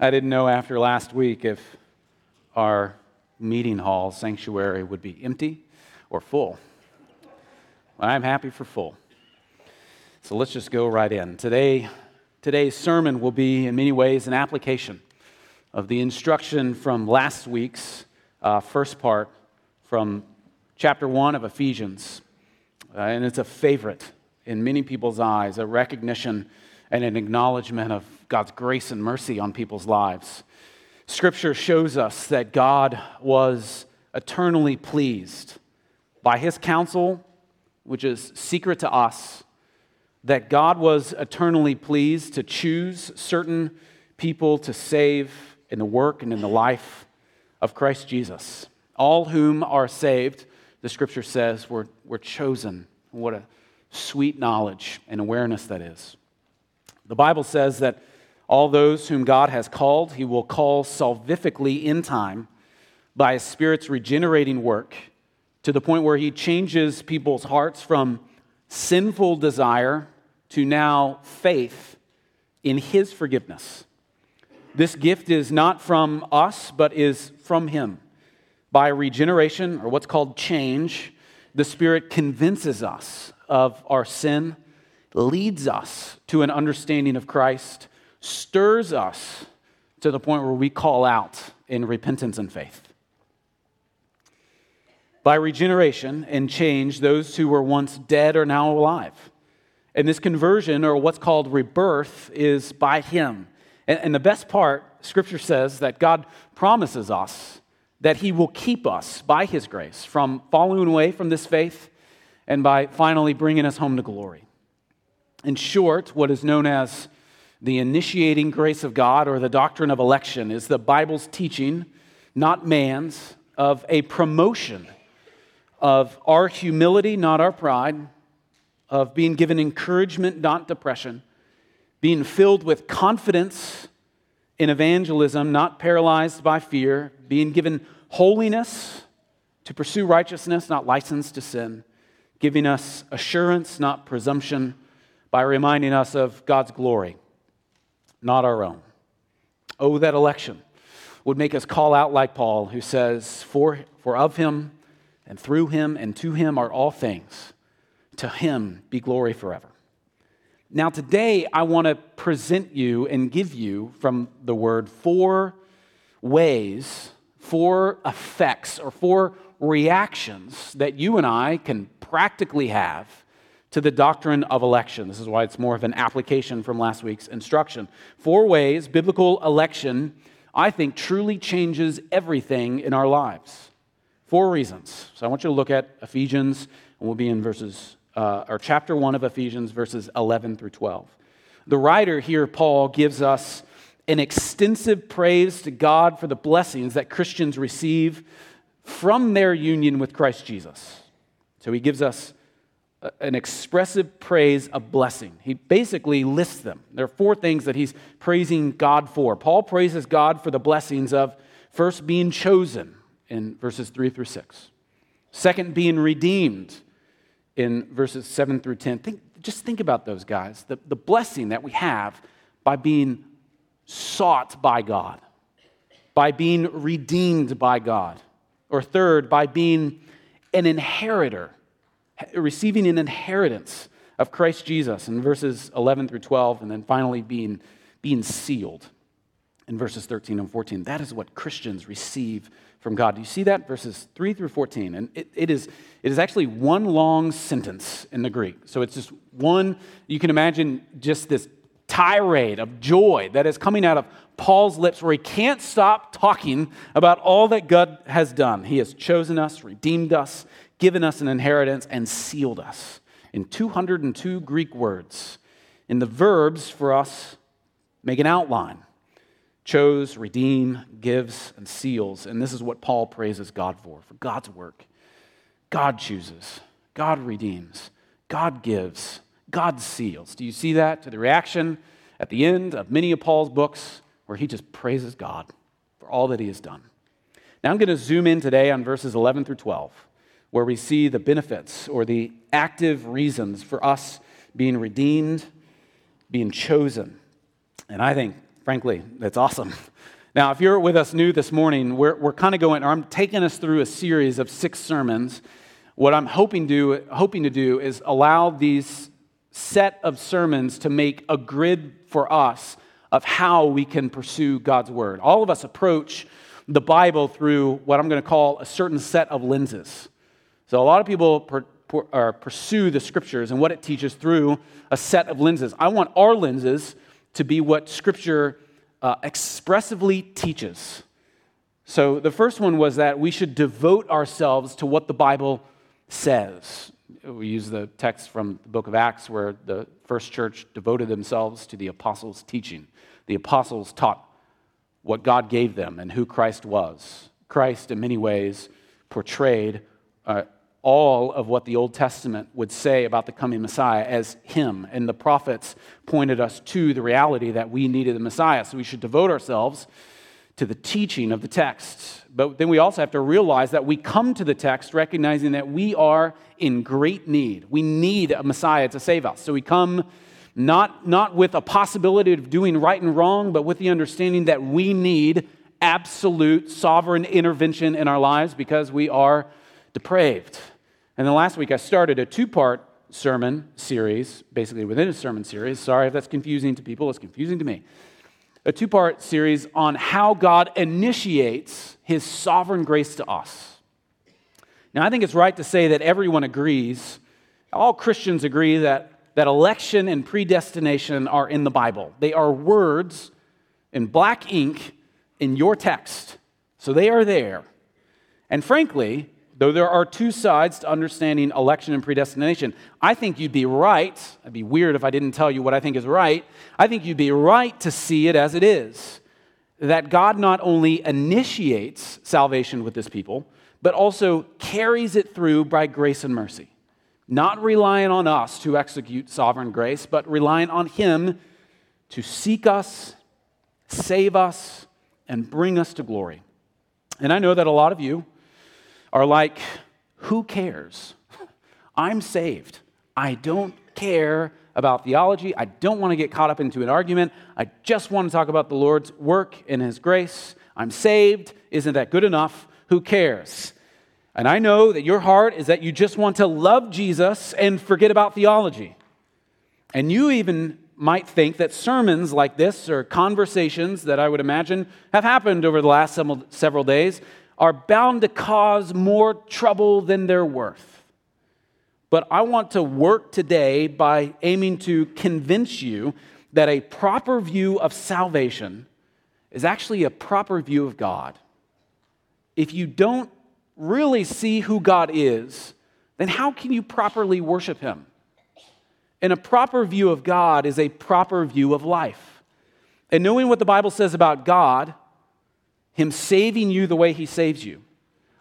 I didn't know after last week if our meeting hall sanctuary would be empty or full. I'm happy for full. So let's just go right in. Today, today's sermon will be, in many ways, an application of the instruction from last week's uh, first part from chapter 1 of Ephesians. Uh, and it's a favorite in many people's eyes, a recognition and an acknowledgement of God's grace and mercy on people's lives. Scripture shows us that God was eternally pleased by his counsel, which is secret to us, that God was eternally pleased to choose certain people to save in the work and in the life of Christ Jesus. All whom are saved, the scripture says, were, were chosen. What a sweet knowledge and awareness that is. The Bible says that all those whom God has called, he will call salvifically in time by his Spirit's regenerating work to the point where he changes people's hearts from sinful desire to now faith in his forgiveness. This gift is not from us, but is from him. By regeneration, or what's called change, the Spirit convinces us of our sin, leads us to an understanding of Christ, stirs us to the point where we call out in repentance and faith. By regeneration and change, those who were once dead are now alive. And this conversion, or what's called rebirth, is by Him. And, the best part, Scripture says that God promises us that He will keep us by His grace from falling away from this faith and by finally bringing us home to glory. In short, what is known as the initiating grace of God or the doctrine of election is the Bible's teaching, not man's, of a promotion of our humility, not our pride, of being given encouragement, not depression, being filled with confidence in evangelism, not paralyzed by fear, being given holiness to pursue righteousness, not license to sin, giving us assurance, not presumption, by reminding us of God's glory, not our own. Oh, that election would make us call out like Paul, who says, For, for of him and through him and to him are all things. To him be glory forever. Now, today, I want to present you and give you from the word four ways, four effects, or four reactions that you and I can practically have to the doctrine of election. This is why it's more of an application from last week's instruction. Four ways biblical election, I think, truly changes everything in our lives. Four reasons. So I want you to look at Ephesians, and we'll be in verses uh, or chapter 1 of Ephesians, verses 11 through 12. The writer here, Paul, gives us an extensive praise to God for the blessings that Christians receive from their union with Christ Jesus. So he gives us an expressive praise of blessing. He basically lists them. There are four things that he's praising God for. Paul praises God for the blessings of first being chosen in verses 3 through 6, second, being redeemed in verses 7 through 10. Think, just think about those guys. The, the blessing that we have by being sought by God, by being redeemed by God. Or third, by being an inheritor, receiving an inheritance of Christ Jesus in verses 11 through 12, and then finally being, being sealed in verses 13 and 14. That is what Christians receive from God. Do you see that? Verses 3 through 14. And it, it, is, it is actually one long sentence in the Greek. So it's just one, you can imagine just this tirade of joy that is coming out of Paul's lips where he can't stop talking about all that God has done. He has chosen us, redeemed us, given us an inheritance, and sealed us in 202 Greek words. In the verbs for us, make an outline chose, redeem, gives, and seals. And this is what Paul praises God for, for God's work. God chooses, God redeems, God gives, God seals. Do you see that? To the reaction at the end of many of Paul's books where he just praises God for all that he has done. Now I'm going to zoom in today on verses 11 through 12, where we see the benefits or the active reasons for us being redeemed, being chosen. And I think frankly, that's awesome. Now, if you're with us new this morning, we're, we're kind of going, or I'm taking us through a series of six sermons. What I'm hoping, do, hoping to do is allow these set of sermons to make a grid for us of how we can pursue God's word. All of us approach the Bible through what I'm going to call a certain set of lenses. So, a lot of people per, per, pursue the scriptures and what it teaches through a set of lenses. I want our lenses to be what scripture uh, expressively teaches. So, the first one was that we should devote ourselves to what the Bible says. We use the text from the book of Acts where the first church devoted themselves to the apostles' teaching. The apostles taught what God gave them and who Christ was. Christ, in many ways, portrayed uh, all of what the Old Testament would say about the coming Messiah as Him. And the prophets pointed us to the reality that we needed the Messiah. So we should devote ourselves to the teaching of the text. But then we also have to realize that we come to the text recognizing that we are in great need. We need a Messiah to save us. So we come not, not with a possibility of doing right and wrong, but with the understanding that we need absolute sovereign intervention in our lives because we are depraved. And then last week I started a two part sermon series, basically within a sermon series. Sorry if that's confusing to people, it's confusing to me a two part series on how God initiates his sovereign grace to us. Now, I think it's right to say that everyone agrees, all Christians agree that, that election and predestination are in the Bible. They are words in black ink in your text. So they are there. And frankly, Though there are two sides to understanding election and predestination, I think you'd be right. I'd be weird if I didn't tell you what I think is right. I think you'd be right to see it as it is that God not only initiates salvation with his people, but also carries it through by grace and mercy. Not relying on us to execute sovereign grace, but relying on him to seek us, save us, and bring us to glory. And I know that a lot of you, are like, who cares? I'm saved. I don't care about theology. I don't want to get caught up into an argument. I just want to talk about the Lord's work and His grace. I'm saved. Isn't that good enough? Who cares? And I know that your heart is that you just want to love Jesus and forget about theology. And you even might think that sermons like this or conversations that I would imagine have happened over the last several days are bound to cause more trouble than they're worth. But I want to work today by aiming to convince you that a proper view of salvation is actually a proper view of God. If you don't really see who God is, then how can you properly worship Him? And a proper view of God is a proper view of life. And knowing what the Bible says about God him saving you the way He saves you,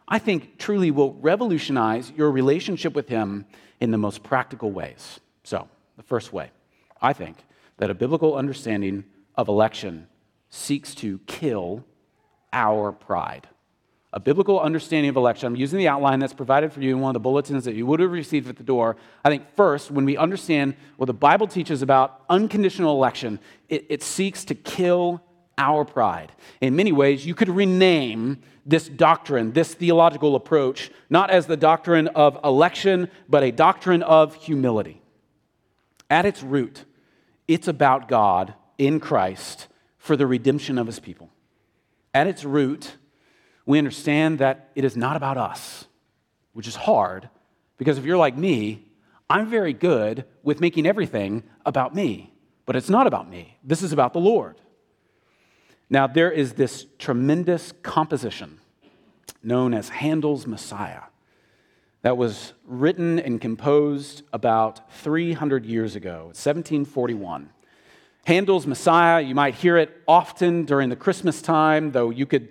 I think truly will revolutionize your relationship with Him in the most practical ways. So, the first way, I think that a biblical understanding of election seeks to kill our pride. A biblical understanding of election, I'm using the outline that's provided for you in one of the bulletins that you would have received at the door. I think first, when we understand what the Bible teaches about unconditional election, it, it seeks to kill our pride. In many ways, you could rename this doctrine, this theological approach, not as the doctrine of election, but a doctrine of humility. At its root, it's about God in Christ for the redemption of his people. At its root, we understand that it is not about us, which is hard because if you're like me, I'm very good with making everything about me, but it's not about me. This is about the Lord. Now, there is this tremendous composition known as Handel's Messiah that was written and composed about 300 years ago, 1741. Handel's Messiah, you might hear it often during the Christmas time, though you could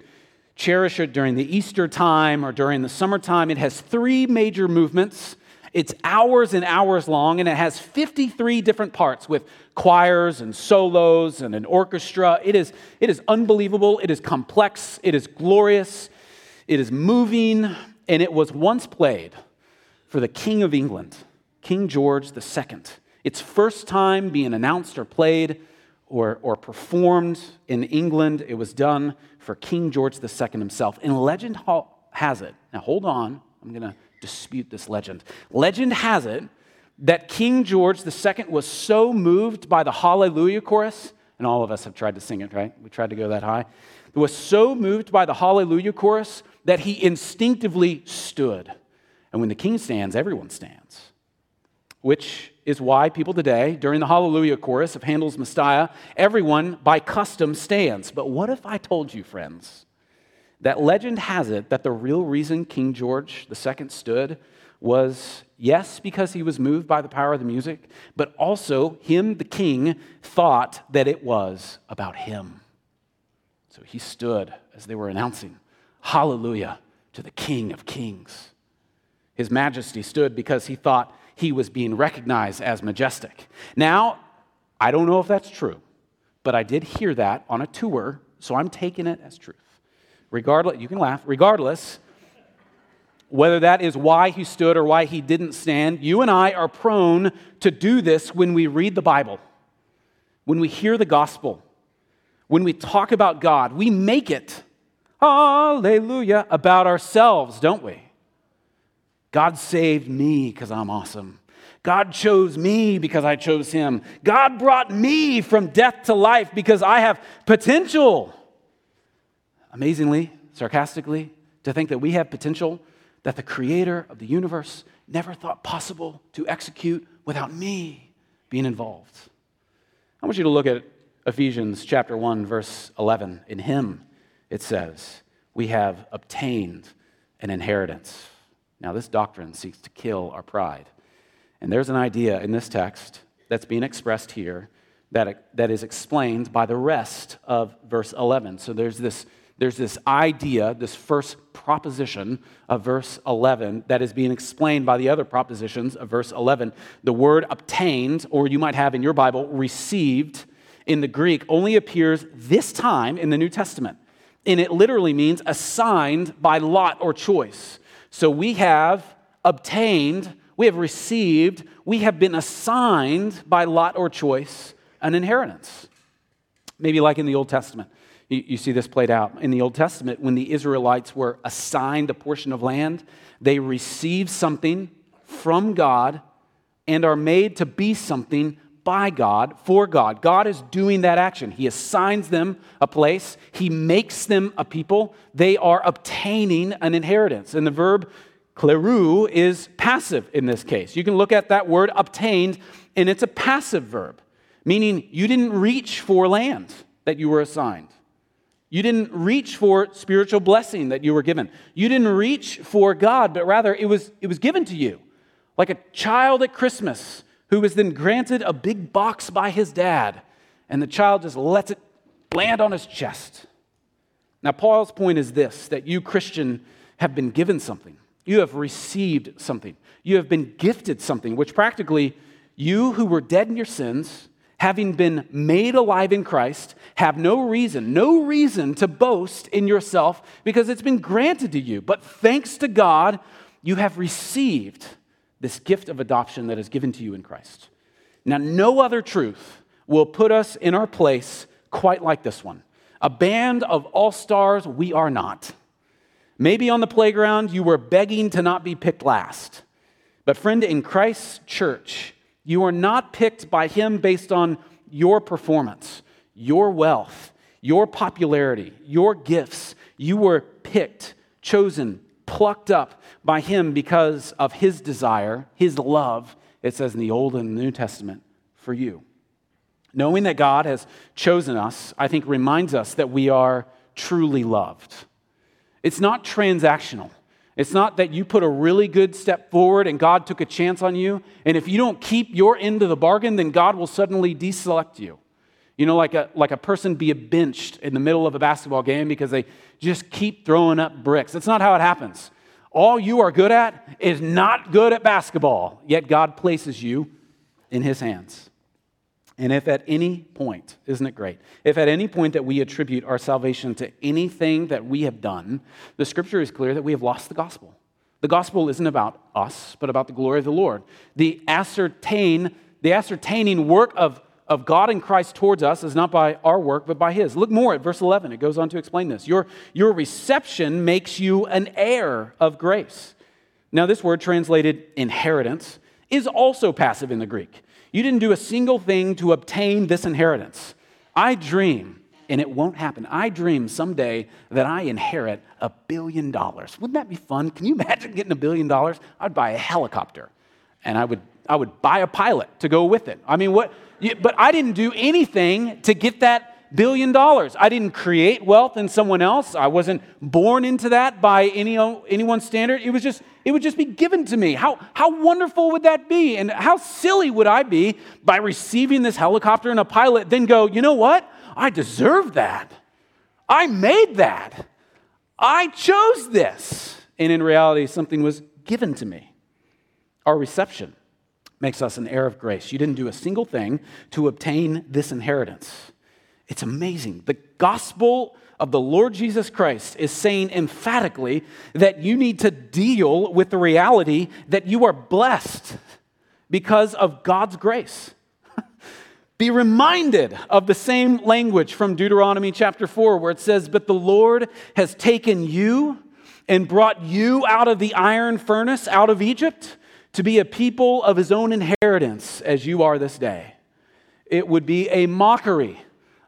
cherish it during the Easter time or during the summertime. It has three major movements it's hours and hours long, and it has 53 different parts with choirs and solos and an orchestra. It is, it is unbelievable. It is complex. It is glorious. It is moving. And it was once played for the King of England, King George II. Its first time being announced or played or, or performed in England. It was done for King George II himself. And legend has it, now hold on, I'm going to dispute this legend. Legend has it that King George II was so moved by the Hallelujah chorus, and all of us have tried to sing it, right? We tried to go that high. He was so moved by the Hallelujah chorus that he instinctively stood. And when the king stands, everyone stands, which is why people today, during the Hallelujah chorus of Handel's Messiah, everyone by custom stands. But what if I told you, friends, that legend has it that the real reason King George II stood was, yes, because he was moved by the power of the music, but also him, the king, thought that it was about him. So he stood as they were announcing, Hallelujah to the King of Kings. His majesty stood because he thought he was being recognized as majestic. Now, I don't know if that's true, but I did hear that on a tour, so I'm taking it as truth. Regardless, you can laugh, regardless, whether that is why he stood or why he didn't stand, you and I are prone to do this when we read the Bible, when we hear the gospel, when we talk about God. We make it, hallelujah, about ourselves, don't we? God saved me because I'm awesome. God chose me because I chose him. God brought me from death to life because I have potential. Amazingly, sarcastically, to think that we have potential that the creator of the universe never thought possible to execute without me being involved. I want you to look at Ephesians chapter 1 verse 11. In him it says, "We have obtained an inheritance." Now this doctrine seeks to kill our pride. And there's an idea in this text that's being expressed here that, that is explained by the rest of verse 11. So there's this there's this idea, this first proposition of verse 11 that is being explained by the other propositions of verse 11. The word obtained, or you might have in your Bible, received in the Greek, only appears this time in the New Testament. And it literally means assigned by lot or choice. So we have obtained, we have received, we have been assigned by lot or choice an inheritance. Maybe like in the Old Testament. You, see this played out in the Old Testament when the Israelites were assigned a portion of land, they receive something from God and are made to be something by God, for God. God is doing that action. He assigns them a place, He makes them a people. They are obtaining an inheritance. And the verb kleru is passive in this case. You can look at that word obtained, and it's a passive verb, meaning you didn't reach for land that you were assigned. You didn't reach for spiritual blessing that you were given. You didn't reach for God, but rather it was, it was given to you. Like a child at Christmas who was then granted a big box by his dad, and the child just lets it land on his chest. Now, Paul's point is this that you, Christian, have been given something. You have received something. You have been gifted something, which practically you who were dead in your sins, having been made alive in Christ, have no reason, no reason to boast in yourself because it's been granted to you. But thanks to God, you have received this gift of adoption that is given to you in Christ. Now, no other truth will put us in our place quite like this one. A band of all stars, we are not. Maybe on the playground you were begging to not be picked last. But, friend, in Christ's church, you are not picked by Him based on your performance, your wealth, your popularity, your gifts. You were picked, chosen, plucked up by Him because of His desire, His love, it says in the Old and New Testament, for you. Knowing that God has chosen us, I think reminds us that we are truly loved. It's not transactional. It's not that you put a really good step forward and God took a chance on you, and if you don't keep your end of the bargain, then God will suddenly deselect you. You know, like a, like a person be benched in the middle of a basketball game because they just keep throwing up bricks. That's not how it happens. All you are good at is not good at basketball, yet God places you in His hands. And if at any point, isn't it great? If at any point that we attribute our salvation to anything that we have done, the scripture is clear that we have lost the gospel. The gospel isn't about us, but about the glory of the Lord. The ascertain, the ascertaining work of, of God and Christ towards us is not by our work, but by His. Look more at verse 11. It goes on to explain this. Your, your reception makes you an heir of grace. Now, this word translated inheritance is also passive in the Greek. You didn't do a single thing to obtain this inheritance. I dream, and it won't happen. I dream someday that I inherit a billion dollars. Wouldn't that be fun? Can you imagine getting a billion dollars? I'd buy a helicopter and I would, I would buy a pilot to go with it. I mean, what? But I didn't do anything to get that billion dollars. I didn't create wealth in someone else. I wasn't born into that by any, anyone's standard. It was just, it would just be given to me. How, how wonderful would that be? And how silly would I be by receiving this helicopter and a pilot, then go, you know what? I deserve that. I made that. I chose this. And in reality, something was given to me. Our reception makes us an heir of grace. You didn't do a single thing to obtain this inheritance. It's amazing. The gospel of the Lord Jesus Christ is saying emphatically that you need to deal with the reality that you are blessed because of God's grace. Be reminded of the same language from Deuteronomy chapter 4, where it says, But the Lord has taken you and brought you out of the iron furnace, out of Egypt, to be a people of his own inheritance, as you are this day. It would be a mockery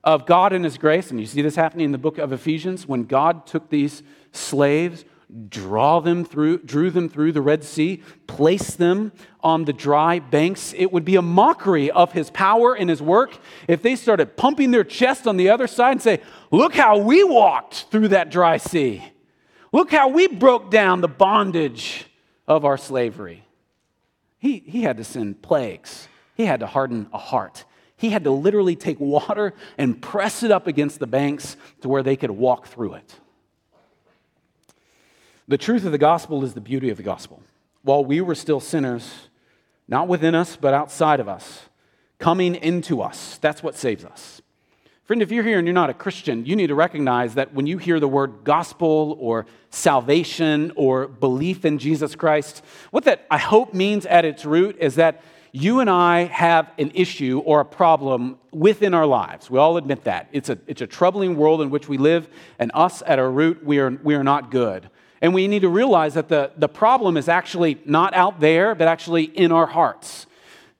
of God and His grace. And you see this happening in the book of Ephesians when God took these slaves, draw them through, drew them through the Red Sea, placed them on the dry banks. It would be a mockery of His power and His work if they started pumping their chest on the other side and say, Look how we walked through that dry sea. Look how we broke down the bondage of our slavery. He, he had to send plagues. He had to harden a heart. He had to literally take water and press it up against the banks to where they could walk through it. The truth of the gospel is the beauty of the gospel. While we were still sinners, not within us, but outside of us, coming into us, that's what saves us. Friend, if you're here and you're not a Christian, you need to recognize that when you hear the word gospel or salvation or belief in Jesus Christ, what that I hope means at its root is that you and I have an issue or a problem within our lives. We all admit that. It's a, it's a troubling world in which we live, and us at our root, we are, we are not good. And we need to realize that the, the problem is actually not out there, but actually in our hearts.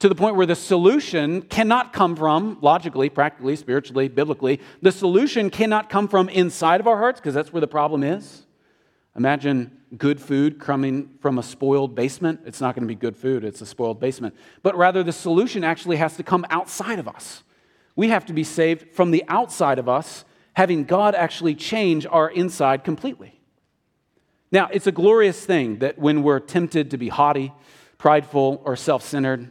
To the point where the solution cannot come from, logically, practically, spiritually, biblically, the solution cannot come from inside of our hearts, because that's where the problem is. Imagine good food coming from a spoiled basement. It's not going to be good food, it's a spoiled basement. But rather, the solution actually has to come outside of us. We have to be saved from the outside of us, having God actually change our inside completely. Now, it's a glorious thing that when we're tempted to be haughty, prideful, or self centered,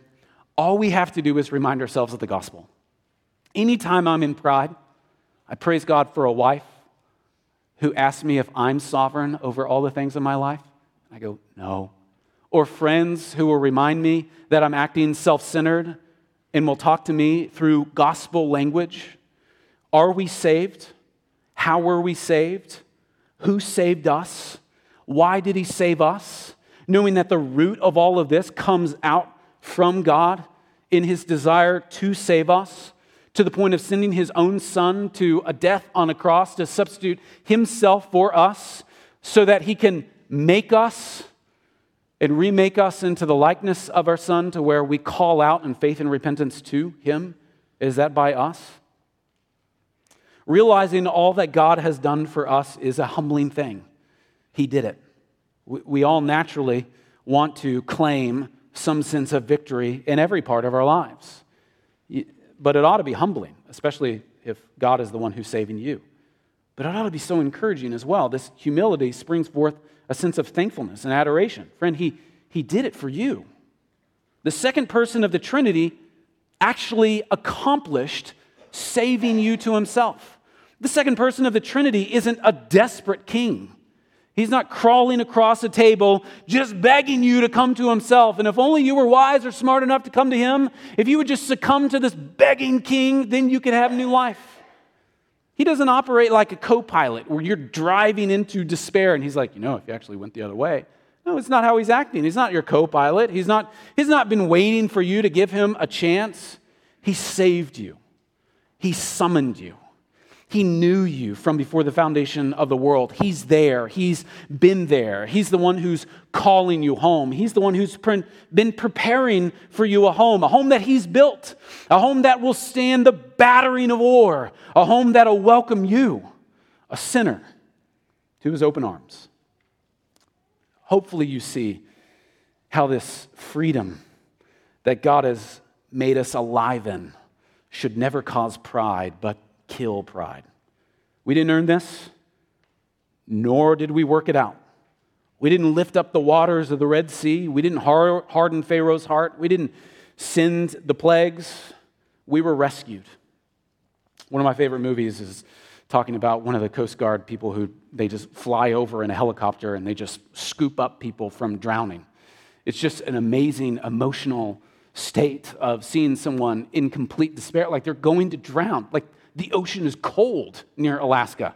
all we have to do is remind ourselves of the gospel. Anytime I'm in pride, I praise God for a wife who ask me if I'm sovereign over all the things in my life? I go, no. Or friends who will remind me that I'm acting self centered and will talk to me through gospel language. Are we saved? How were we saved? Who saved us? Why did he save us? Knowing that the root of all of this comes out from God in his desire to save us to the point of sending his own son to a death on a cross to substitute himself for us so that he can make us and remake us into the likeness of our son to where we call out in faith and repentance to him? Is that by us? Realizing all that God has done for us is a humbling thing. He did it. We all naturally want to claim some sense of victory in every part of our lives but it ought to be humbling, especially if God is the one who's saving you. But it ought to be so encouraging as well. This humility springs forth a sense of thankfulness and adoration. Friend, he, he did it for you. The second person of the Trinity actually accomplished saving you to himself. The second person of the Trinity isn't a desperate king. He's not crawling across a table just begging you to come to himself. And if only you were wise or smart enough to come to him, if you would just succumb to this begging king, then you could have new life. He doesn't operate like a co pilot where you're driving into despair and he's like, you know, if you actually went the other way. No, it's not how he's acting. He's not your co pilot. He's not, he's not been waiting for you to give him a chance. He saved you, He summoned you. He knew you from before the foundation of the world. He's there. He's been there. He's the one who's calling you home. He's the one who's been preparing for you a home, a home that He's built, a home that will stand the battering of war, a home that'll welcome you, a sinner, to His open arms. Hopefully, you see how this freedom that God has made us alive in should never cause pride, but kill pride. We didn't earn this, nor did we work it out. We didn't lift up the waters of the Red Sea. We didn't harden Pharaoh's heart. We didn't send the plagues. We were rescued. One of my favorite movies is talking about one of the Coast Guard people who they just fly over in a helicopter and they just scoop up people from drowning. It's just an amazing emotional state of seeing someone in complete despair, like they're going to drown. Like the ocean is cold near Alaska.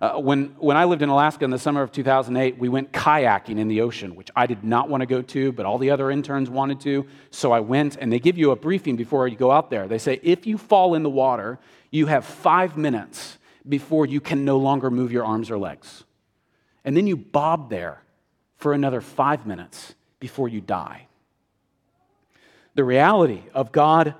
Uh, when, when I lived in Alaska in the summer of 2008, we went kayaking in the ocean, which I did not want to go to, but all the other interns wanted to. So I went, and they give you a briefing before you go out there. They say, if you fall in the water, you have five minutes before you can no longer move your arms or legs. And then you bob there for another five minutes before you die. The reality of God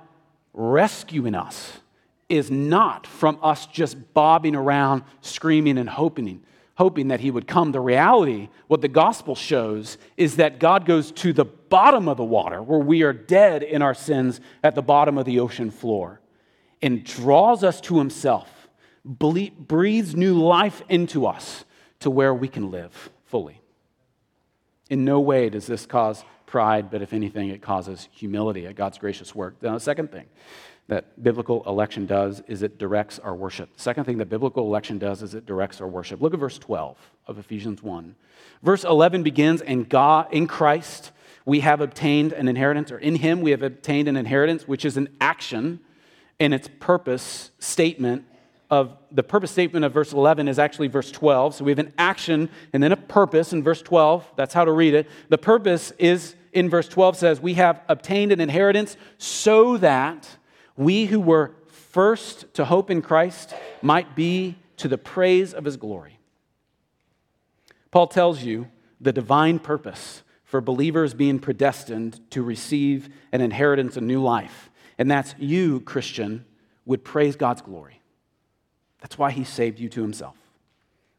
rescuing us is not from us just bobbing around, screaming and hoping, hoping that he would come. The reality, what the gospel shows, is that God goes to the bottom of the water, where we are dead in our sins at the bottom of the ocean floor, and draws us to himself, breathes new life into us to where we can live fully. In no way does this cause pride, but if anything, it causes humility at God's gracious work. Now, the second thing, that biblical election does is it directs our worship. The second thing that biblical election does is it directs our worship. Look at verse 12 of Ephesians 1. Verse 11 begins, and God, in Christ, we have obtained an inheritance, or in Him we have obtained an inheritance, which is an action, and its purpose statement of the purpose statement of verse 11 is actually verse 12. So we have an action and then a purpose in verse 12. That's how to read it. The purpose is in verse 12 says, We have obtained an inheritance so that we who were first to hope in Christ might be to the praise of his glory. Paul tells you the divine purpose for believers being predestined to receive an inheritance, a new life. And that's you, Christian, would praise God's glory. That's why he saved you to himself.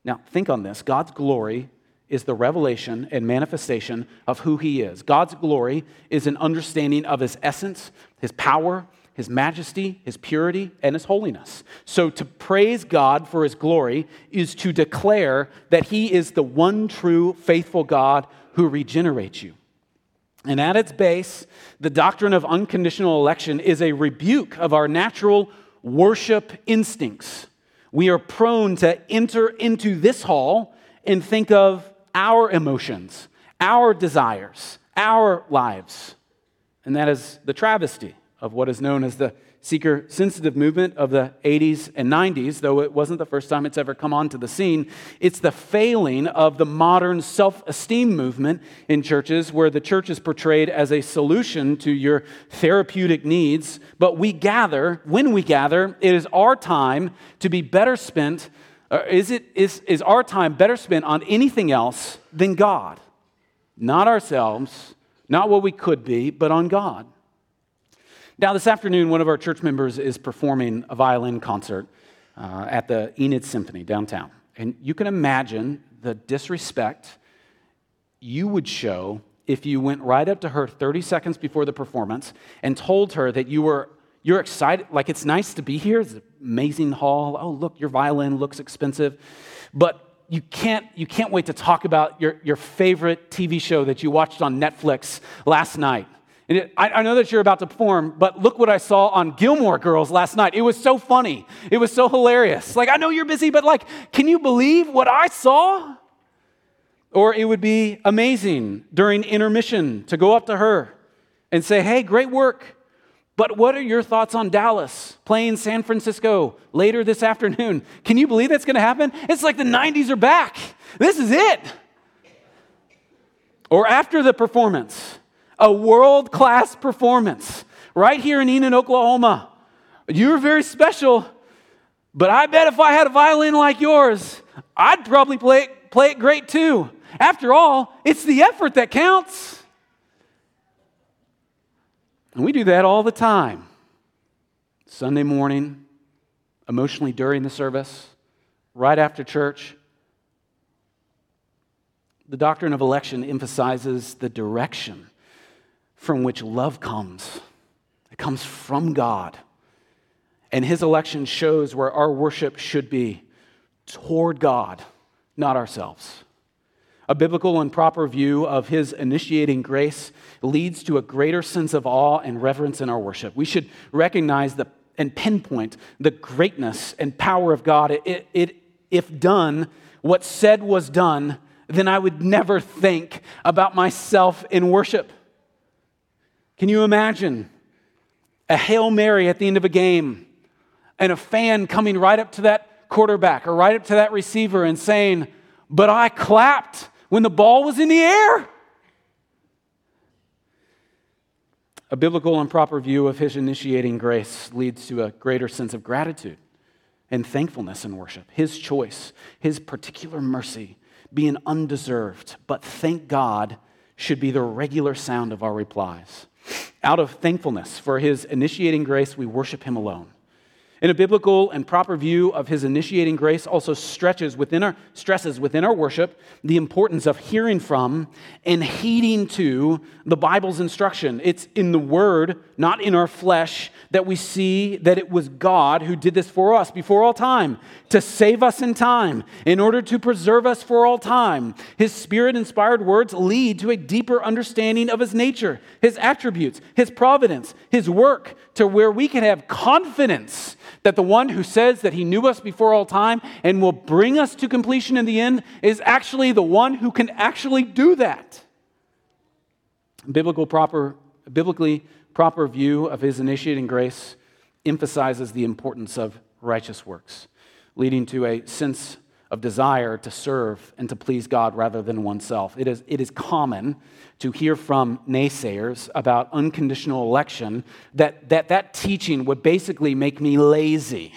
Now, think on this God's glory is the revelation and manifestation of who he is. God's glory is an understanding of his essence, his power, his majesty, his purity, and his holiness. So to praise God for his glory is to declare that he is the one true, faithful God who regenerates you. And at its base, the doctrine of unconditional election is a rebuke of our natural worship instincts. We are prone to enter into this hall and think of our emotions, our desires, our lives. And that is the travesty of what is known as the seeker sensitive movement of the 80s and 90s, though it wasn't the first time it's ever come onto the scene. It's the failing of the modern self esteem movement in churches, where the church is portrayed as a solution to your therapeutic needs. But we gather, when we gather, it is our time to be better spent. is, it, is, is our time better spent on anything else than God? Not ourselves, not what we could be, but on God. Now, this afternoon, one of our church members is performing a violin concert uh, at the Enid Symphony downtown. And you can imagine the disrespect you would show if you went right up to her 30 seconds before the performance and told her that you were you're excited like it's nice to be here. It's an amazing hall. Oh look your violin looks expensive. But you can't you can't wait to talk about your, your favorite tv show that you watched on netflix last night it, I, I know that you're about to perform, but look what I saw on Gilmore Girls last night. It was so funny. It was so hilarious. Like, I know you're busy, but like, can you believe what I saw? Or it would be amazing during intermission to go up to her and say, Hey, great work. But what are your thoughts on Dallas playing San Francisco later this afternoon? Can you believe that's going to happen? It's like the 90s are back. This is it. Or after the performance, a world class performance right here in Enid, Oklahoma, You're very special, but I bet if I had a violin like yours, I'd probably play it, play it great too. After all, it's the effort that counts. And we do that all the time. Sunday morning, emotionally during the service, right after church. The doctrine of election emphasizes the direction from which love comes. It comes from God. And his election shows where our worship should be toward God, not ourselves. A biblical and proper view of his initiating grace leads to a greater sense of awe and reverence in our worship. We should recognize the, and pinpoint the greatness and power of God. It, it, if done, what said was done, then I would never think about myself in worship. Can you imagine a Hail Mary at the end of a game and a fan coming right up to that quarterback or right up to that receiver and saying, But I clapped when the ball was in the air? A biblical and proper view of his initiating grace leads to a greater sense of gratitude and thankfulness in worship. His choice, his particular mercy, being undeserved, but thank God, should be the regular sound of our replies. Out of thankfulness for his initiating grace, we worship him alone. In a biblical and proper view of his initiating grace also stretches within our stresses within our worship the importance of hearing from and heeding to the Bible's instruction. It's in the word, not in our flesh, that we see that it was God who did this for us before all time to save us in time, in order to preserve us for all time. His spirit inspired words lead to a deeper understanding of his nature, his attributes, his providence, his work, to where we can have confidence that the one who says that he knew us before all time and will bring us to completion in the end is actually the one who can actually do that. Biblical proper, biblically proper view of his initiating grace emphasizes the importance of righteous works, leading to a sense of desire to serve and to please God rather than oneself. It is, it is common to hear from naysayers about unconditional election that that, that teaching would basically make me lazy.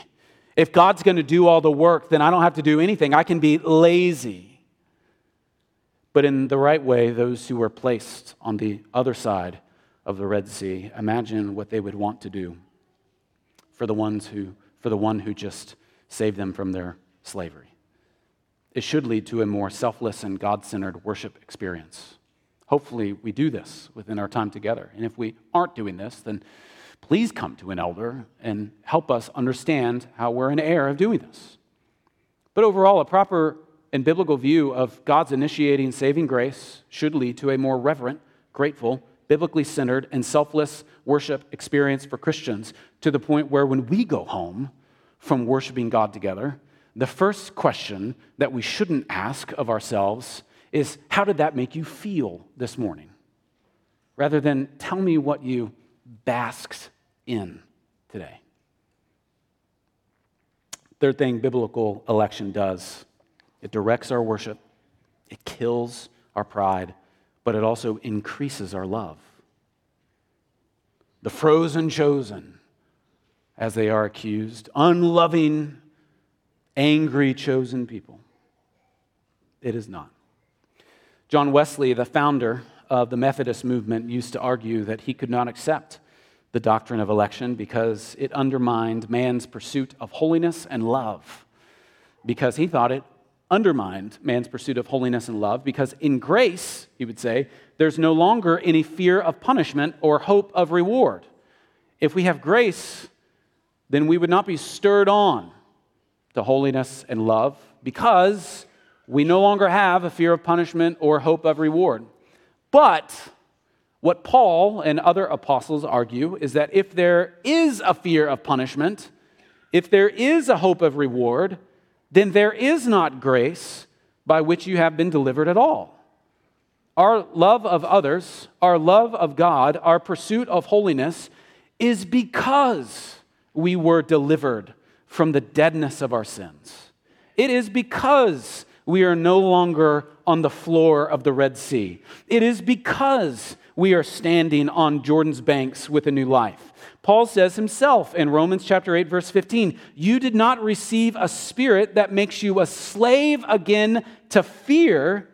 If God's going to do all the work, then I don't have to do anything. I can be lazy. But in the right way, those who were placed on the other side of the Red Sea, imagine what they would want to do for the ones who for the one who just saved them from their slavery. It should lead to a more selfless and God centered worship experience. Hopefully, we do this within our time together. And if we aren't doing this, then please come to an elder and help us understand how we're in error of doing this. But overall, a proper and biblical view of God's initiating saving grace should lead to a more reverent, grateful, biblically centered, and selfless worship experience for Christians to the point where when we go home from worshiping God together, the first question that we shouldn't ask of ourselves is how did that make you feel this morning? Rather than tell me what you basked in today. Third thing biblical election does it directs our worship, it kills our pride, but it also increases our love. The frozen chosen, as they are accused, unloving angry chosen people. It is not. John Wesley, the founder of the Methodist movement, used to argue that he could not accept the doctrine of election because it undermined man's pursuit of holiness and love. Because he thought it undermined man's pursuit of holiness and love, because in grace, he would say, there's no longer any fear of punishment or hope of reward. If we have grace, then we would not be stirred on to holiness and love because we no longer have a fear of punishment or hope of reward. But what Paul and other apostles argue is that if there is a fear of punishment, if there is a hope of reward, then there is not grace by which you have been delivered at all. Our love of others, our love of God, our pursuit of holiness is because we were delivered from the deadness of our sins. It is because we are no longer on the floor of the Red Sea. It is because we are standing on Jordan's banks with a new life. Paul says himself in Romans chapter 8 verse 15, "You did not receive a spirit that makes you a slave again to fear,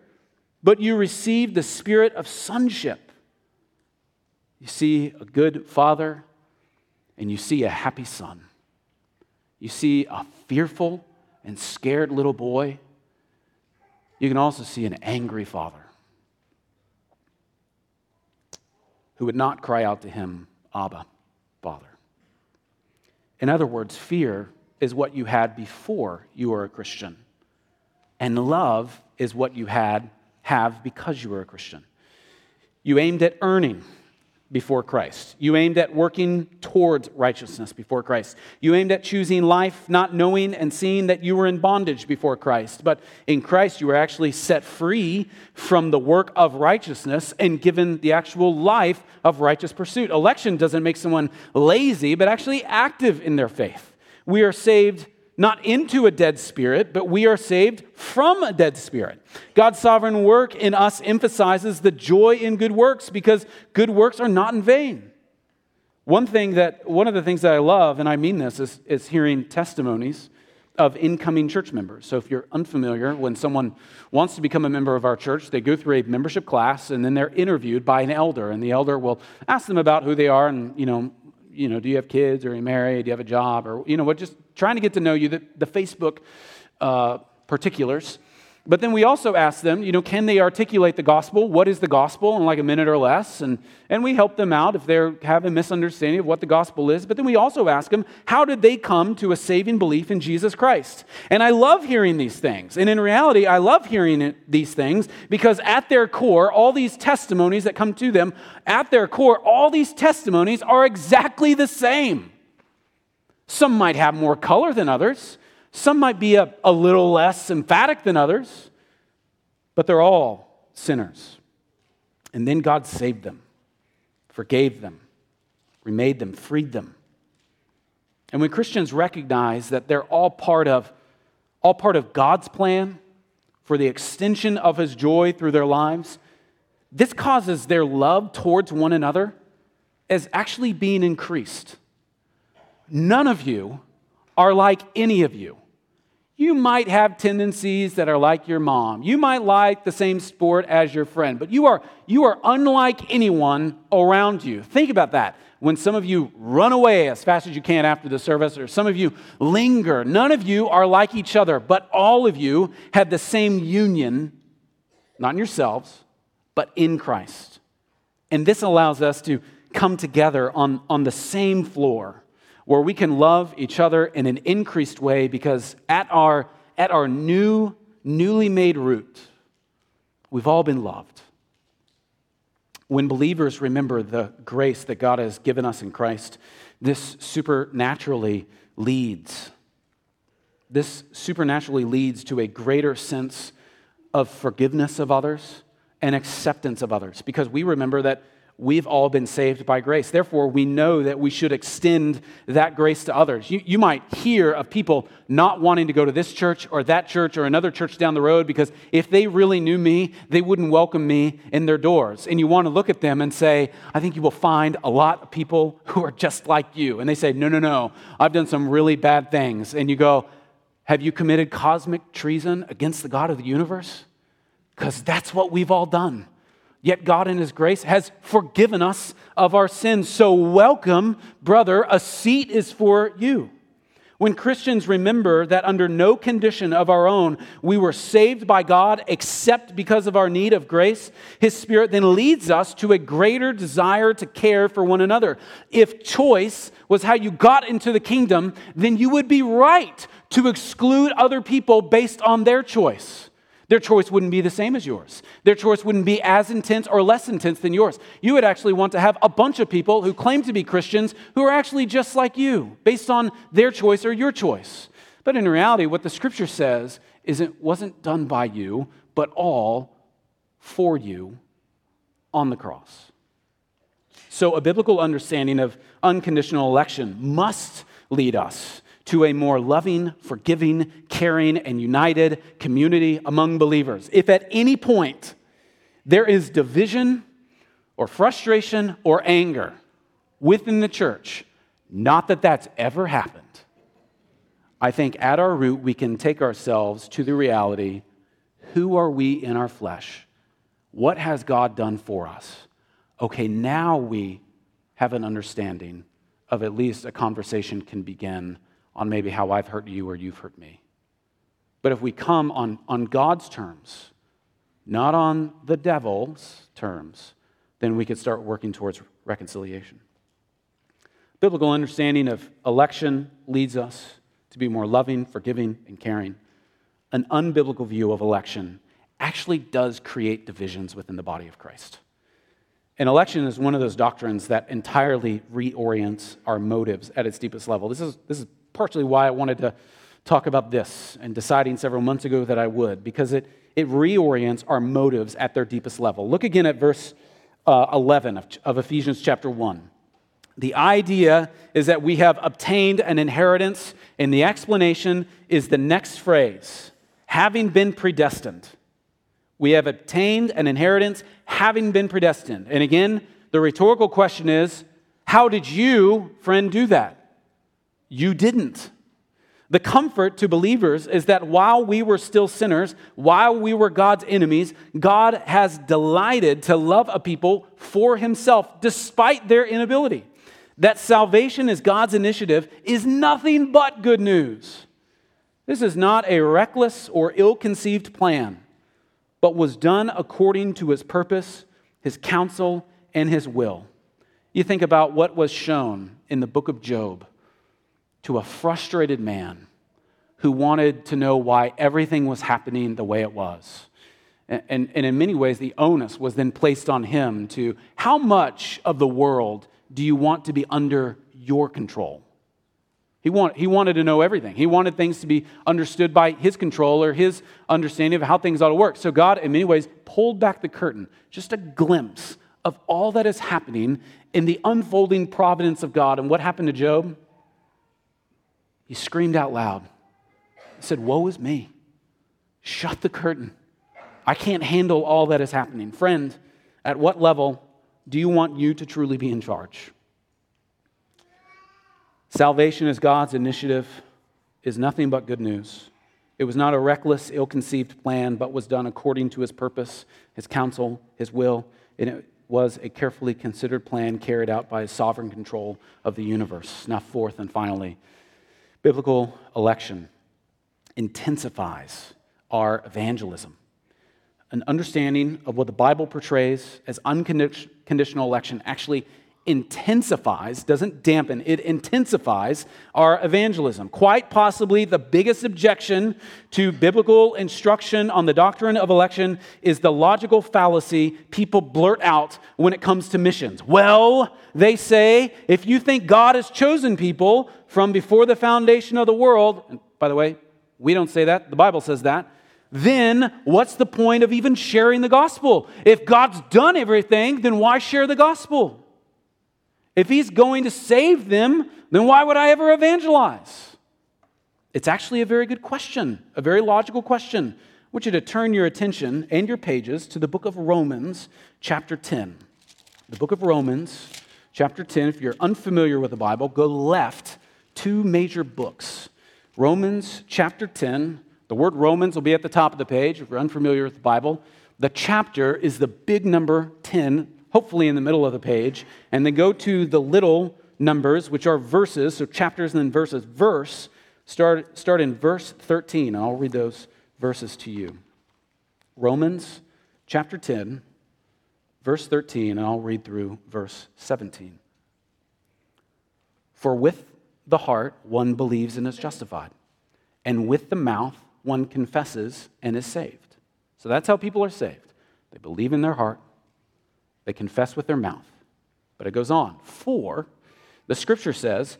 but you received the spirit of sonship." You see a good father and you see a happy son. You see a fearful and scared little boy. You can also see an angry father who would not cry out to him, Abba, Father. In other words, fear is what you had before you were a Christian, and love is what you had have because you were a Christian. You aimed at earning before Christ. You aimed at working towards righteousness before Christ. You aimed at choosing life, not knowing and seeing that you were in bondage before Christ. But in Christ, you were actually set free from the work of righteousness and given the actual life of righteous pursuit. Election doesn't make someone lazy, but actually active in their faith. We are saved not into a dead spirit, but we are saved from a dead spirit. God's sovereign work in us emphasizes the joy in good works because good works are not in vain. One thing that, one of the things that I love, and I mean this, is, is hearing testimonies of incoming church members. So if you're unfamiliar, when someone wants to become a member of our church, they go through a membership class and then they're interviewed by an elder, and the elder will ask them about who they are and, you know, you know, do you have kids? Are you married? Do you have a job? Or, you know, what, just trying to get to know you, the, the Facebook uh, particulars. But then we also ask them, you know, can they articulate the gospel? What is the gospel in like a minute or less? And, and we help them out if they have a misunderstanding of what the gospel is. But then we also ask them, how did they come to a saving belief in Jesus Christ? And I love hearing these things. And in reality, I love hearing it, these things because at their core, all these testimonies that come to them, at their core, all these testimonies are exactly the same. Some might have more color than others. Some might be a, a little less emphatic than others, but they're all sinners. And then God saved them, forgave them, remade them, freed them. And when Christians recognize that they're all part of all part of God's plan for the extension of his joy through their lives, this causes their love towards one another as actually being increased. None of you are like any of you. You might have tendencies that are like your mom. You might like the same sport as your friend, but you are, you are unlike anyone around you. Think about that. When some of you run away as fast as you can after the service, or some of you linger, none of you are like each other, but all of you have the same union, not in yourselves, but in Christ. And this allows us to come together on, on the same floor where we can love each other in an increased way because at our, at our new, newly made root, we've all been loved. When believers remember the grace that God has given us in Christ, this supernaturally leads. This supernaturally leads to a greater sense of forgiveness of others and acceptance of others because we remember that we've all been saved by grace. Therefore, we know that we should extend that grace to others. You, you might hear of people not wanting to go to this church or that church or another church down the road because if they really knew me, they wouldn't welcome me in their doors. And you want to look at them and say, I think you will find a lot of people who are just like you. And they say, No, no, no, I've done some really bad things. And you go, Have you committed cosmic treason against the God of the universe? Because that's what we've all done. Yet God, in His grace, has forgiven us of our sins. So, welcome, brother, a seat is for you. When Christians remember that under no condition of our own we were saved by God except because of our need of grace, His Spirit then leads us to a greater desire to care for one another. If choice was how you got into the kingdom, then you would be right to exclude other people based on their choice. Their choice wouldn't be the same as yours. Their choice wouldn't be as intense or less intense than yours. You would actually want to have a bunch of people who claim to be Christians who are actually just like you, based on their choice or your choice. But in reality, what the scripture says is it wasn't done by you, but all for you on the cross. So, a biblical understanding of unconditional election must lead us to a more loving, forgiving, caring, and united community among believers. If at any point there is division or frustration or anger within the church, Not that that's ever happened. I think at our root, we can take ourselves to the reality who are we in our flesh? What has God done for us? Okay, now we have an understanding of at least a conversation can begin on maybe how I've hurt you or you've hurt me. But if we come on, on God's terms, not on the devil's terms, then we could start working towards reconciliation. Biblical understanding of election leads us to be more loving, forgiving, and caring. An unbiblical view of election actually does create divisions within the body of Christ. And election is one of those doctrines that entirely reorients our motives at its deepest level. This is, this is partially why I wanted to talk about this and deciding several months ago that I would, because it, it reorients our motives at their deepest level. Look again at verse uh, 11 of, of Ephesians chapter 1. The idea is that we have obtained an inheritance, and the explanation is the next phrase having been predestined. We have obtained an inheritance, having been predestined. And again, the rhetorical question is how did you, friend, do that? You didn't. The comfort to believers is that while we were still sinners, while we were God's enemies, God has delighted to love a people for himself despite their inability. That salvation is God's initiative is nothing but good news. This is not a reckless or ill conceived plan, but was done according to his purpose, his counsel, and his will. You think about what was shown in the book of Job to a frustrated man who wanted to know why everything was happening the way it was. And, and, and, in many ways, the onus was then placed on him to how much of the world do you want to be under your control? He, want, he wanted to know everything. He wanted things to be understood by his control or his understanding of how things ought to work. So God, in many ways, pulled back the curtain, just a glimpse of all that is happening in the unfolding providence of God. And what happened to Job? He screamed out loud. He said, Woe is me. Shut the curtain. I can't handle all that is happening. Friend, at what level do you want you to truly be in charge? Salvation is God's initiative, is nothing but good news. It was not a reckless, ill conceived plan, but was done according to his purpose, his counsel, his will, and it was a carefully considered plan carried out by his sovereign control of the universe. Now, fourth and finally, Biblical election intensifies our evangelism. An understanding of what the Bible portrays as unconditional election actually intensifies, doesn't dampen, it intensifies our evangelism. Quite possibly the biggest objection to biblical instruction on the doctrine of election is the logical fallacy people blurt out when it comes to missions. Well, they say, if you think God has chosen people from before the foundation of the world, and by the way, we don't say that, the Bible says that. Then what's the point of even sharing the gospel? If God's done everything, then why share the gospel? If he's going to save them, then why would I ever evangelize? It's actually a very good question, a very logical question. I want you to turn your attention and your pages to the book of Romans, chapter 10. The book of Romans, chapter 10. If you're unfamiliar with the Bible, go left two major books. Romans, chapter 10. The word Romans will be at the top of the page if you're unfamiliar with the Bible. The chapter is the big number 10 hopefully in the middle of the page, and then go to the little numbers, which are verses, so chapters and then verses. Verse, start, start in verse 13. I'll read those verses to you. Romans chapter 10, verse 13, and I'll read through verse 17. For with the heart one believes and is justified, and with the mouth one confesses and is saved. So that's how people are saved. They believe in their heart they confess with their mouth. But it goes on. For the scripture says,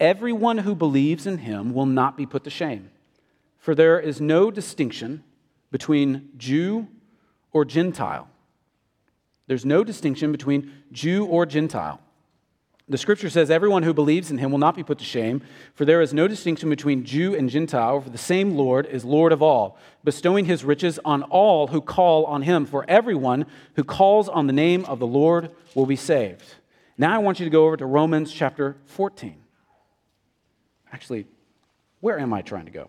everyone who believes in him will not be put to shame. For there is no distinction between Jew or Gentile. There's no distinction between Jew or Gentile. The scripture says, Everyone who believes in him will not be put to shame, for there is no distinction between Jew and Gentile, for the same Lord is Lord of all, bestowing his riches on all who call on him. For everyone who calls on the name of the Lord will be saved. Now I want you to go over to Romans chapter 14. Actually, where am I trying to go?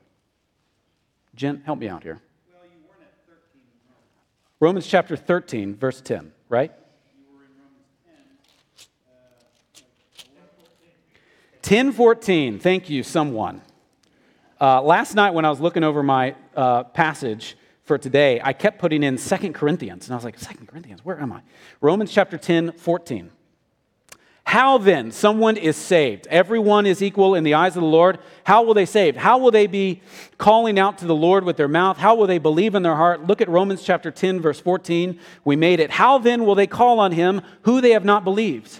Jen, help me out here. Well, you weren't at 13. Romans chapter 13, verse 10, right? 1014. Thank you, someone. Uh, last night when I was looking over my uh, passage for today, I kept putting in Second Corinthians. And I was like, Second Corinthians, where am I? Romans chapter 10, 14. How then someone is saved? Everyone is equal in the eyes of the Lord. How will they save? How will they be calling out to the Lord with their mouth? How will they believe in their heart? Look at Romans chapter 10 verse 14. We made it. How then will they call on him who they have not believed?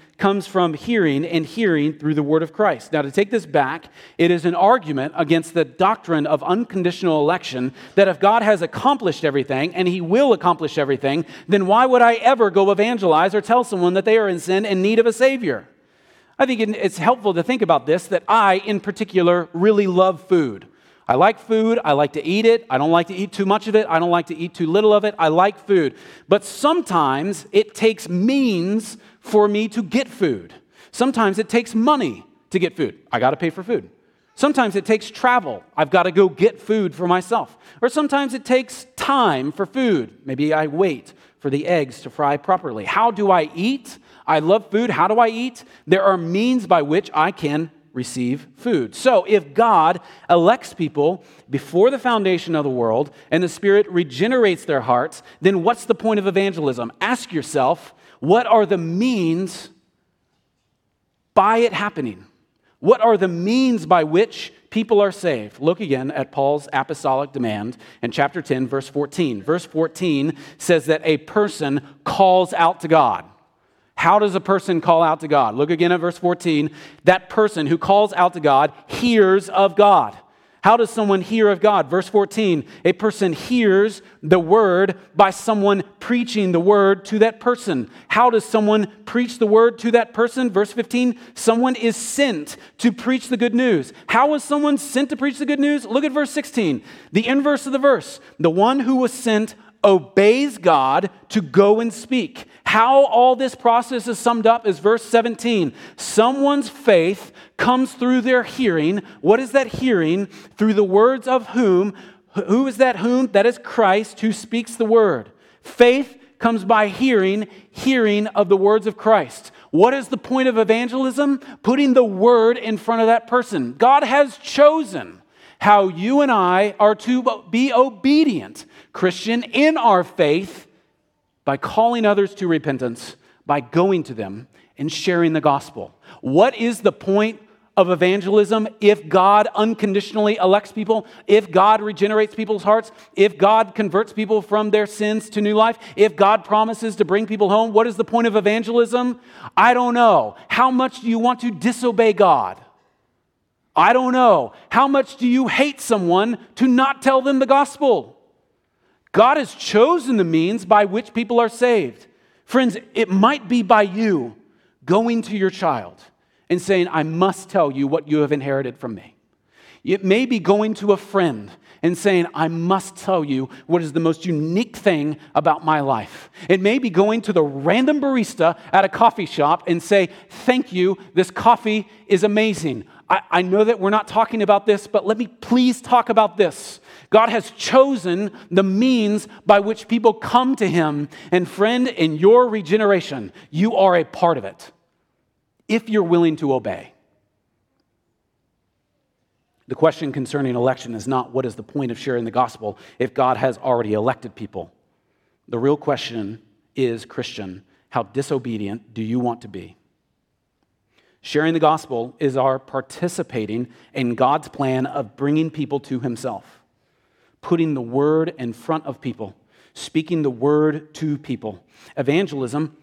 comes from hearing and hearing through the word of Christ. Now, to take this back, it is an argument against the doctrine of unconditional election that if God has accomplished everything and he will accomplish everything, then why would I ever go evangelize or tell someone that they are in sin and need of a Savior? I think it's helpful to think about this that I, in particular, really love food. I like food. I like to eat it. I don't like to eat too much of it. I don't like to eat too little of it. I like food. But sometimes it takes means for me to get food. Sometimes it takes money to get food. I got to pay for food. Sometimes it takes travel. I've got to go get food for myself. Or sometimes it takes time for food. Maybe I wait for the eggs to fry properly. How do I eat? I love food. How do I eat? There are means by which I can receive food. So, if God elects people before the foundation of the world and the Spirit regenerates their hearts, then what's the point of evangelism? Ask yourself, what are the means by it happening? What are the means by which people are saved? Look again at Paul's apostolic demand in chapter 10, verse 14. Verse 14 says that a person calls out to God. How does a person call out to God? Look again at verse 14. That person who calls out to God hears of God. How does someone hear of God? Verse 14, a person hears the word by someone preaching the word to that person. How does someone preach the word to that person? Verse 15, someone is sent to preach the good news. How was someone sent to preach the good news? Look at verse 16, the inverse of the verse. The one who was sent obeys God to go and speak. How all this process is summed up is verse 17. Someone's faith comes through their hearing. What is that hearing? Through the words of whom? Who is that whom? That is Christ who speaks the word. Faith comes by hearing, hearing of the words of Christ. What is the point of evangelism? Putting the word in front of that person. God has chosen how you and I are to be obedient Christian, in our faith by calling others to repentance, by going to them and sharing the gospel. What is the point of evangelism if God unconditionally elects people, if God regenerates people's hearts, if God converts people from their sins to new life, if God promises to bring people home? What is the point of evangelism? I don't know. How much do you want to disobey God? I don't know. How much do you hate someone to not tell them the gospel? God has chosen the means by which people are saved. Friends, it might be by you going to your child and saying, I must tell you what you have inherited from me. It may be going to a friend and saying, I must tell you what is the most unique thing about my life. It may be going to the random barista at a coffee shop and say, Thank you, this coffee is amazing. I, I know that we're not talking about this, but let me please talk about this. God has chosen the means by which people come to Him. And friend, in your regeneration, you are a part of it if you're willing to obey. The question concerning election is not what is the point of sharing the gospel if God has already elected people. The real question is, Christian, how disobedient do you want to be? Sharing the gospel is our participating in God's plan of bringing people to Himself putting the word in front of people, speaking the word to people. Evangelism,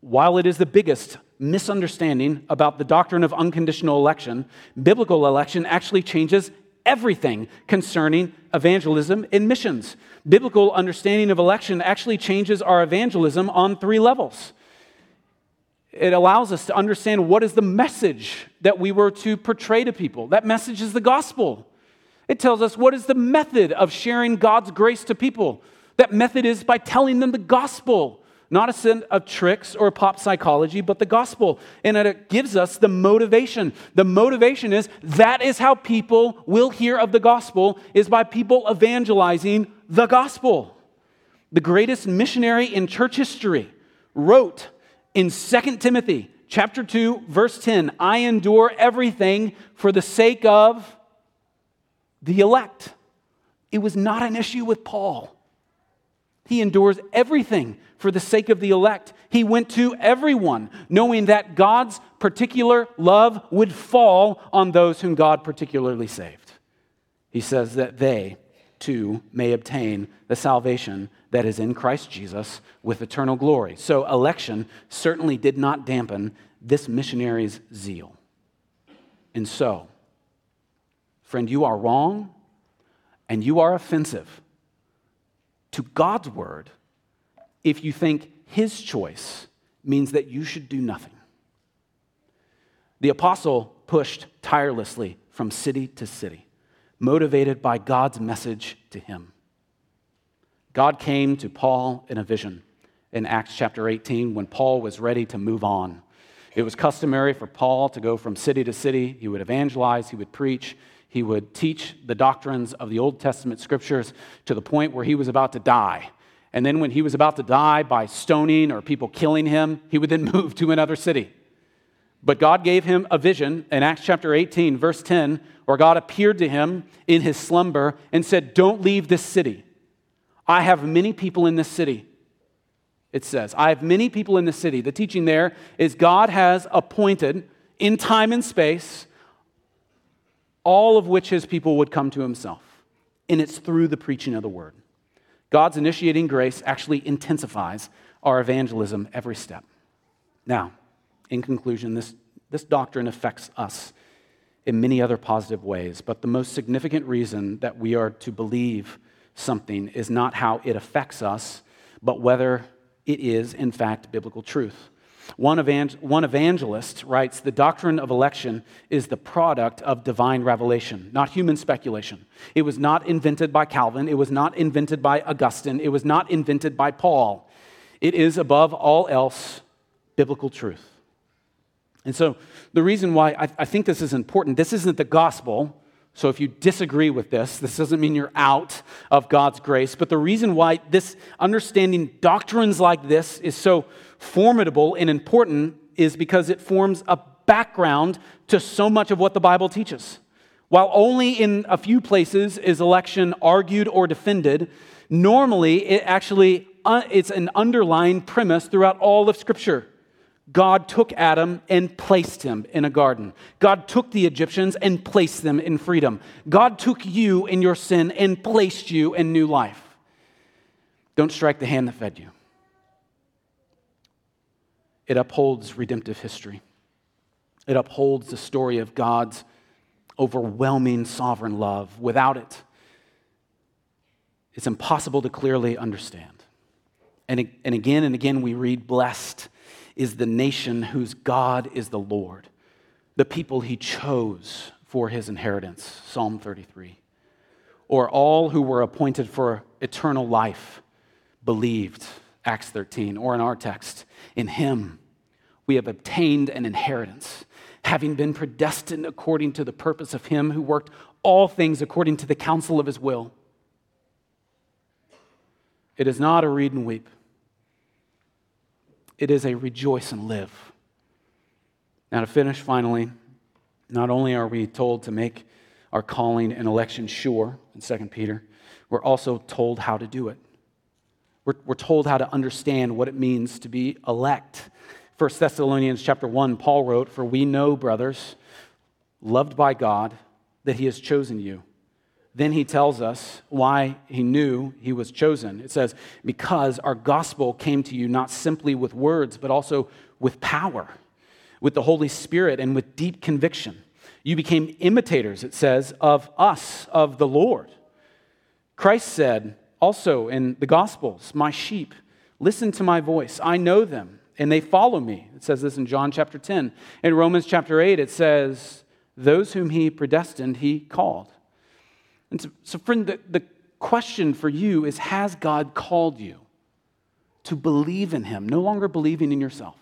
while it is the biggest misunderstanding about the doctrine of unconditional election, biblical election actually changes everything concerning evangelism and missions. Biblical understanding of election actually changes our evangelism on three levels. It allows us to understand what is the message that we were to portray to people. That message is the gospel. It tells us what is the method of sharing God's grace to people. That method is by telling them the gospel not a set of tricks or pop psychology, but the gospel. And it gives us the motivation. The motivation is that is how people will hear of the gospel, is by people evangelizing the gospel. The greatest missionary in church history wrote in 2 Timothy chapter 2 verse 10, I endure everything for the sake of the elect. It was not an issue with Paul. He endures everything for the sake of the elect. He went to everyone, knowing that God's particular love would fall on those whom God particularly saved. He says that they too may obtain the salvation that is in Christ Jesus with eternal glory. So, election certainly did not dampen this missionary's zeal. And so, friend, you are wrong and you are offensive to God's word if you think his choice means that you should do nothing. The apostle pushed tirelessly from city to city, motivated by God's message to him. God came to Paul in a vision in Acts chapter 18 when Paul was ready to move on. It was customary for Paul to go from city to city. He would evangelize, he would preach, he would teach the doctrines of the Old Testament scriptures to the point where he was about to die. And then, when he was about to die by stoning or people killing him, he would then move to another city. But God gave him a vision in Acts chapter 18, verse 10, where God appeared to him in his slumber and said, Don't leave this city. I have many people in this city. It says, I have many people in the city. The teaching there is God has appointed in time and space all of which his people would come to himself. And it's through the preaching of the word. God's initiating grace actually intensifies our evangelism every step. Now, in conclusion, this, this doctrine affects us in many other positive ways, but the most significant reason that we are to believe something is not how it affects us, but whether it is, in fact, biblical truth. One, evangel- one evangelist writes The doctrine of election is the product of divine revelation, not human speculation. It was not invented by Calvin. It was not invented by Augustine. It was not invented by Paul. It is, above all else, biblical truth. And so, the reason why I, I think this is important, this isn't the gospel. So, if you disagree with this, this doesn't mean you're out of God's grace. But the reason why this understanding doctrines like this is so formidable and important is because it forms a background to so much of what the Bible teaches. While only in a few places is election argued or defended, normally it actually uh, it's an underlying premise throughout all of Scripture. God took Adam and placed him in a garden. God took the Egyptians and placed them in freedom. God took you in your sin and placed you in new life. Don't strike the hand that fed you. It upholds redemptive history. It upholds the story of God's overwhelming sovereign love. Without it, it's impossible to clearly understand. And, and again and again, we read, Blessed is the nation whose God is the Lord, the people he chose for his inheritance. Psalm 33. Or all who were appointed for eternal life believed. Acts 13. Or in our text, in him we have obtained an inheritance, having been predestined according to the purpose of him who worked all things according to the counsel of his will. It is not a read and weep, it is a rejoice and live. Now, to finish finally, not only are we told to make our calling and election sure in 2 Peter, we're also told how to do it. We're, we're told how to understand what it means to be elect 1 Thessalonians chapter 1, Paul wrote, For we know, brothers, loved by God, that he has chosen you. Then he tells us why he knew he was chosen. It says, Because our gospel came to you not simply with words, but also with power, with the Holy Spirit, and with deep conviction. You became imitators, it says, of us, of the Lord. Christ said also in the Gospels, My sheep listen to my voice. I know them, and they follow me. It says this in John chapter 10. In Romans chapter 8, it says, Those whom he predestined, he called. And so, so friend, the, the question for you is Has God called you to believe in him, no longer believing in yourself?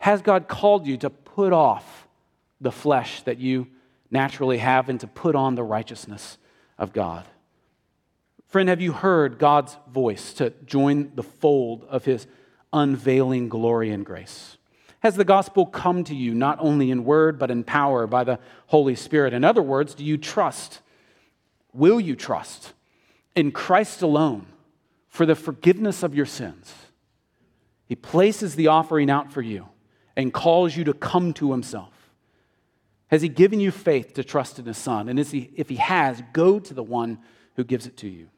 Has God called you to put off the flesh that you naturally have and to put on the righteousness of God? Friend, have you heard God's voice to join the fold of his unveiling glory and grace? Has the gospel come to you not only in word, but in power by the Holy Spirit? In other words, do you trust? Will you trust in Christ alone for the forgiveness of your sins? He places the offering out for you and calls you to come to himself. Has he given you faith to trust in his son? And he, if he has, go to the one who gives it to you.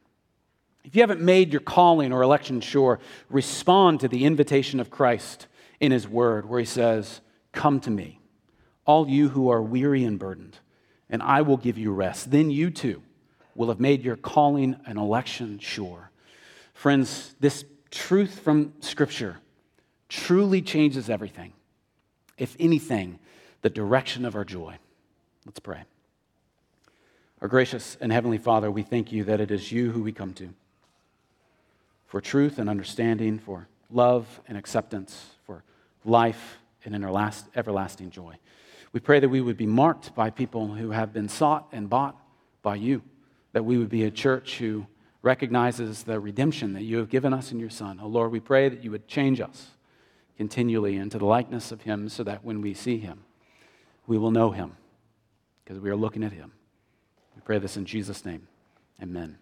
If you haven't made your calling or election sure, respond to the invitation of Christ in His Word, where He says, Come to me, all you who are weary and burdened, and I will give you rest. Then you too will have made your calling and election sure. Friends, this truth from Scripture truly changes everything. If anything, the direction of our joy. Let's pray. Our gracious and heavenly Father, we thank you that it is you who we come to for truth and understanding, for love and acceptance, for life and everlasting joy. We pray that we would be marked by people who have been sought and bought by you, that we would be a church who recognizes the redemption that you have given us in your Son. Oh Lord, we pray that you would change us continually into the likeness of Him so that when we see Him, we will know Him because we are looking at Him. We pray this in Jesus' name. Amen.